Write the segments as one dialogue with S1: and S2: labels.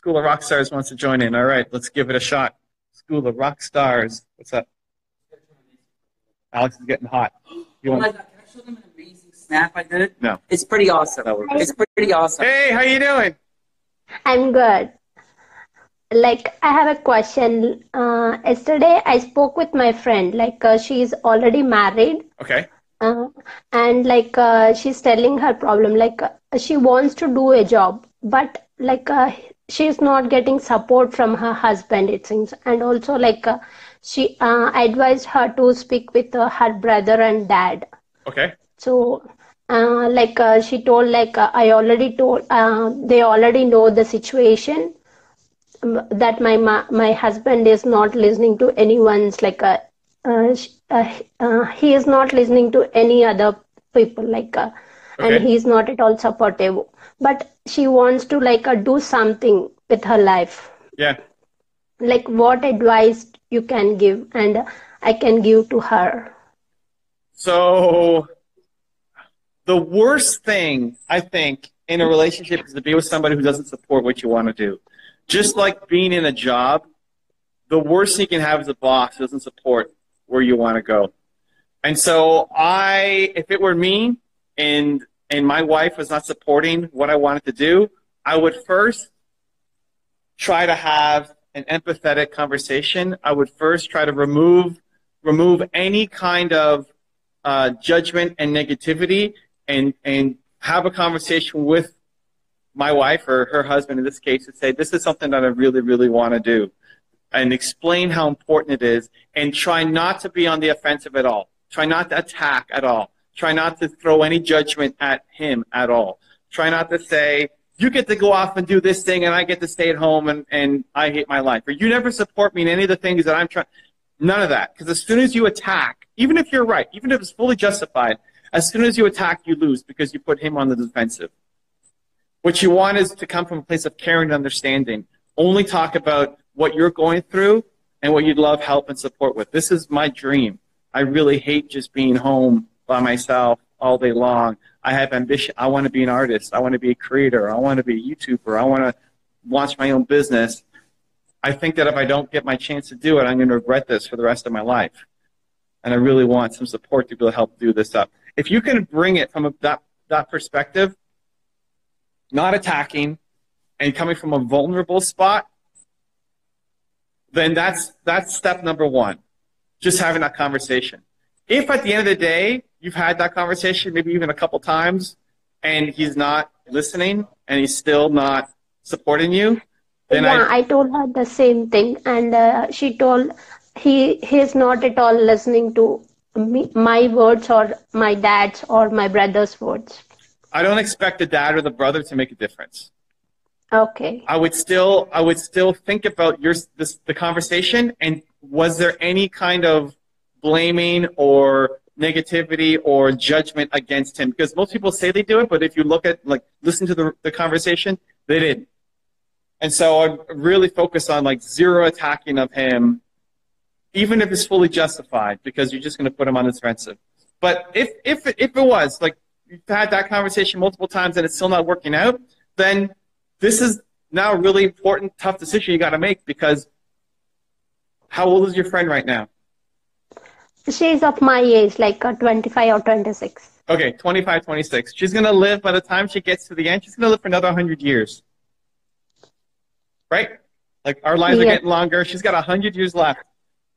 S1: School of Rock Stars wants to join in. All right, let's give it a shot. School of Rock Stars. What's up? Alex is getting hot. You
S2: Oh
S1: want?
S2: my god, can I show them an amazing snap I did?
S1: No.
S2: It's pretty awesome. It's pretty awesome.
S1: Hey, how you doing?
S3: I'm good. Like, I have a question. Uh, yesterday, I spoke with my friend. Like, uh, she's already married,
S1: Okay.
S3: uh, and like, uh, she's telling her problem. Like, uh, she wants to do a job, but like, uh, she's not getting support from her husband, it seems. And also, like, uh, she uh, advised her to speak with uh, her brother and dad.
S1: Okay.
S3: So, uh, like uh, she told, like uh, I already told, uh, they already know the situation um, that my ma- my husband is not listening to anyone's like uh, uh, uh, uh, he is not listening to any other people like uh, and he's not at all supportive. But she wants to like uh, do something with her life.
S1: Yeah.
S3: Like what advice you can give and I can give to her.
S1: So, the worst thing I think in a relationship is to be with somebody who doesn't support what you want to do. Just like being in a job, the worst thing you can have is a boss who doesn't support where you want to go. And so, I, if it were me and and my wife was not supporting what I wanted to do, I would first try to have an empathetic conversation. I would first try to remove remove any kind of uh, judgment and negativity and and have a conversation with my wife or her husband in this case and say this is something that I really really want to do and explain how important it is and try not to be on the offensive at all try not to attack at all try not to throw any judgment at him at all try not to say you get to go off and do this thing and I get to stay at home and, and I hate my life or you never support me in any of the things that I'm trying None of that. Because as soon as you attack, even if you're right, even if it's fully justified, as soon as you attack, you lose because you put him on the defensive. What you want is to come from a place of caring and understanding. Only talk about what you're going through and what you'd love help and support with. This is my dream. I really hate just being home by myself all day long. I have ambition. I want to be an artist. I want to be a creator. I want to be a YouTuber. I want to launch my own business. I think that if I don't get my chance to do it, I'm going to regret this for the rest of my life. And I really want some support to be able to help do this up. If you can bring it from a, that, that perspective, not attacking and coming from a vulnerable spot, then that's, that's step number one. Just having that conversation. If at the end of the day, you've had that conversation, maybe even a couple times, and he's not listening and he's still not supporting you, then
S3: yeah,
S1: I,
S3: I told her the same thing, and uh, she told he he's not at all listening to me, my words or my dad's or my brother's words.
S1: I don't expect the dad or the brother to make a difference.
S3: Okay.
S1: I would still I would still think about your this the conversation and was there any kind of blaming or negativity or judgment against him. Because most people say they do it but if you look at like listen to the, the conversation they didn't. And so I really focus on like zero attacking of him even if it's fully justified because you're just going to put him on the defensive. But if if if it was like you've had that conversation multiple times and it's still not working out then this is now a really important, tough decision you got to make because how old is your friend right now?
S3: She's of my age, like uh, 25 or 26.
S1: Okay, 25, 26. She's going to live, by the time she gets to the end, she's going to live for another 100 years. Right? Like our lives are getting longer. She's got 100 years left.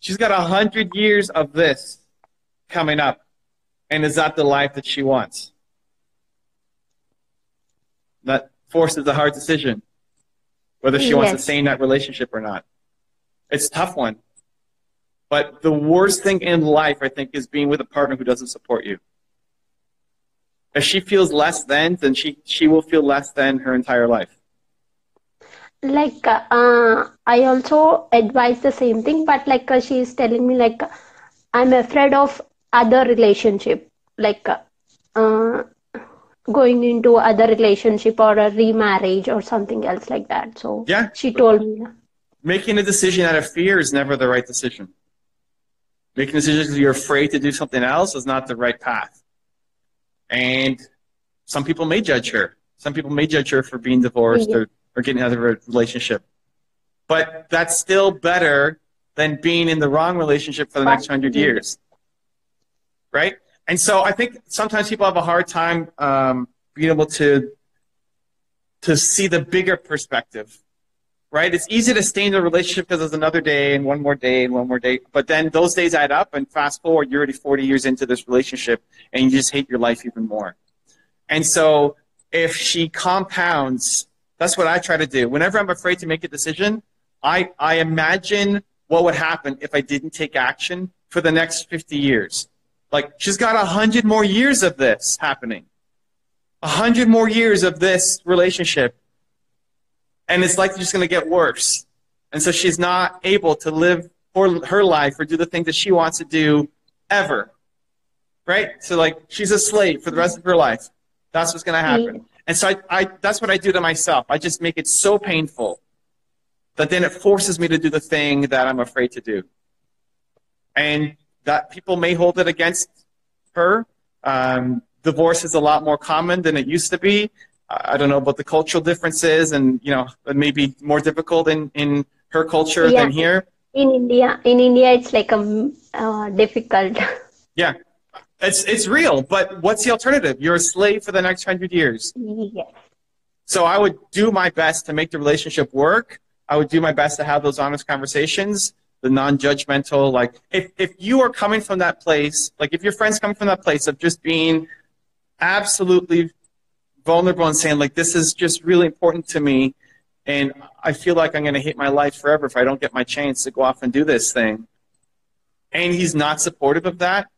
S1: She's got 100 years of this coming up. And is that the life that she wants? That forces a hard decision whether she wants to stay in that relationship or not. It's a tough one. But the worst thing in life, I think, is being with a partner who doesn't support you. If she feels less than, then she, she will feel less than her entire life.
S3: Like, uh, I also advise the same thing, but like uh, she's telling me, like, I'm afraid of other relationship, like uh, going into other relationship or a remarriage or something else like that. So
S1: Yeah.
S3: she told me.
S1: Making a decision out of fear is never the right decision. Making decisions because you're afraid to do something else is not the right path. And some people may judge her. Some people may judge her for being divorced or or getting out of a relationship. But that's still better than being in the wrong relationship for the next hundred years. Right? And so I think sometimes people have a hard time um, being able to to see the bigger perspective. Right? It's easy to stay in the relationship because there's another day and one more day and one more day. But then those days add up and fast forward, you're already 40 years into this relationship and you just hate your life even more. And so if she compounds, that's what I try to do. Whenever I'm afraid to make a decision, I, I imagine what would happen if I didn't take action for the next 50 years. Like, she's got a hundred more years of this happening. A hundred more years of this relationship. And it's like just going to get worse. And so she's not able to live for her life or do the things that she wants to do ever. Right? So, like, she's a slave for the rest of her life. That's what's going to happen. And so I, I, that's what I do to myself. I just make it so painful that then it forces me to do the thing that I'm afraid to do. And that people may hold it against her. Um, divorce is a lot more common than it used to be. I don't know about the cultural differences, and you know, it may be more difficult in in her culture
S3: Yeah.
S1: than here.
S3: In India, in India, it's like a uh, difficult.
S1: Yeah, it's it's real. But what's the alternative? You're a slave for the next hundred years.
S3: yes.
S1: So I would do my best to make the relationship work. I would do my best to have those honest conversations, the non-judgmental. Like if, if you are coming from that place, like if your friends come from that place of just being absolutely vulnerable and saying like this is just really important to me, and I feel like I'm going to hate my life forever if I don't get my chance to go off and do this thing, and he's not supportive of that.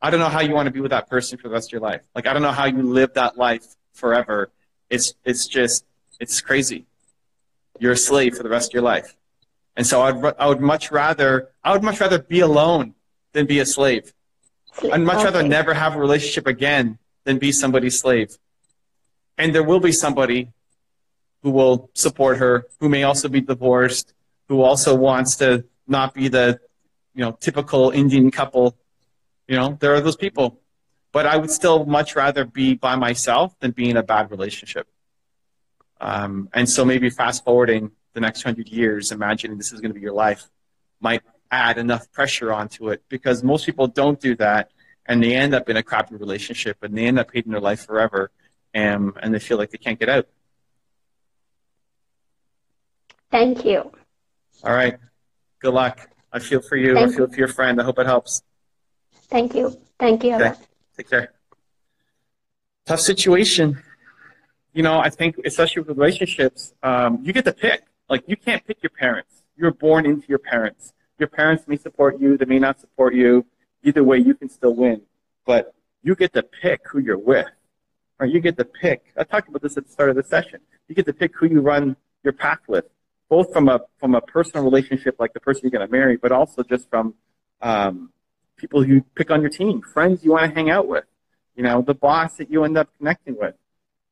S1: I don't know how you want to be with that person for the rest of your life. Like I don't know how you live that life forever. It's it's just it's crazy. You're a slave for the rest of your life. And so I'd, I would much rather I would much rather be alone than be a slave. I'd much rather never have a relationship again than be somebody's slave. And there will be somebody who will support her, who may also be divorced, who also wants to not be the, you know, typical Indian couple. You know, there are those people. But I would still much rather be by myself than be in a bad relationship. Um, and so maybe fast forwarding the next hundred years, imagining this is going to be your life, might add enough pressure onto it because most people don't do that and they end up in a crappy relationship and they end up hating their life forever and, and they feel like they can't get out.
S3: Thank you.
S1: All right. Good luck. I feel for you.
S3: Thank
S1: I feel for your friend. I hope it helps.
S3: Thank you. Thank you.
S1: Okay. Take care. Tough situation. You know, I think, especially with relationships, um, you get to pick. Like, you can't pick your parents. You're born into your parents. Your parents may support you, they may not support you. Either way, you can still win. But you get to pick who you're with. Right? You get to pick. I talked about this at the start of the session. You get to pick who you run your path with, both from a from a personal relationship, like the person you're going to marry, but also just from um, people you pick on your team, friends you want to hang out with, you know, the boss that you end up connecting with.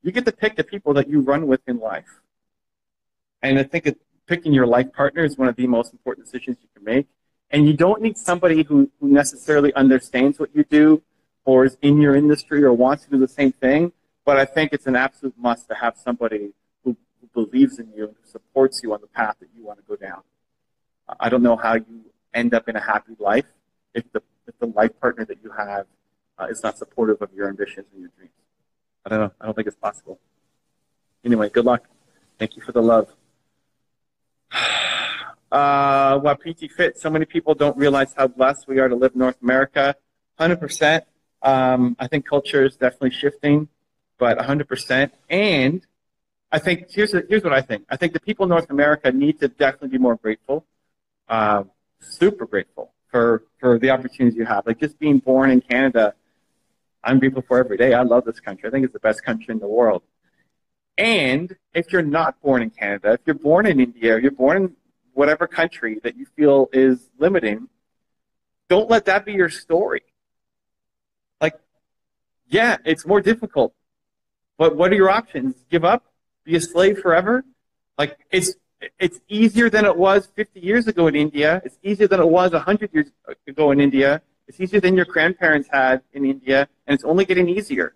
S1: You get to pick the people that you run with in life. And I think picking your life partner is one of the most important decisions you can make. And you don't need somebody who, who necessarily understands what you do or is in your industry or wants to do the same thing. But I think it's an absolute must to have somebody who, who believes in you and who supports you on the path that you want to go down. I don't know how you end up in a happy life if the, if the life partner that you have uh, is not supportive of your ambitions and your dreams. I don't know. I don't think it's possible. Anyway, good luck. Thank you for the love. Uh, PT Fit, so many people don't realize how blessed we are to live in North America. 100%. Um, I think culture is definitely shifting, but 100%. And I think here's here's what I think. I think the people in North America need to definitely be more grateful, uh, super grateful for for the opportunities you have. Like just being born in Canada, I'm grateful for every day. I love this country. I think it's the best country in the world. And if you're not born in Canada, if you're born in India, or you're born in whatever country that you feel is limiting, don't let that be your story. Like, yeah, it's more difficult, but what are your options? Give up? Be a slave forever? Like, it's it's easier than it was 50 years ago in India. It's easier than it was 100 years ago in India. It's easier than your grandparents had in India, and it's only getting easier.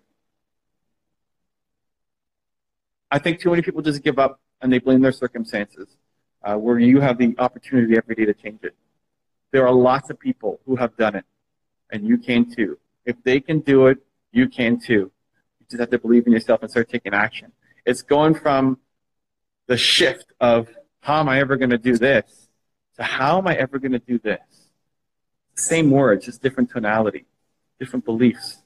S1: I think too many people just give up and they blame their circumstances, uh, where you have the opportunity every day to change it. There are lots of people who have done it, and you can too. If they can do it, you can too. You just have to believe in yourself and start taking action. It's going from the shift of how am I ever going to do this to how am I ever going to do this? Same words, just different tonality, different beliefs.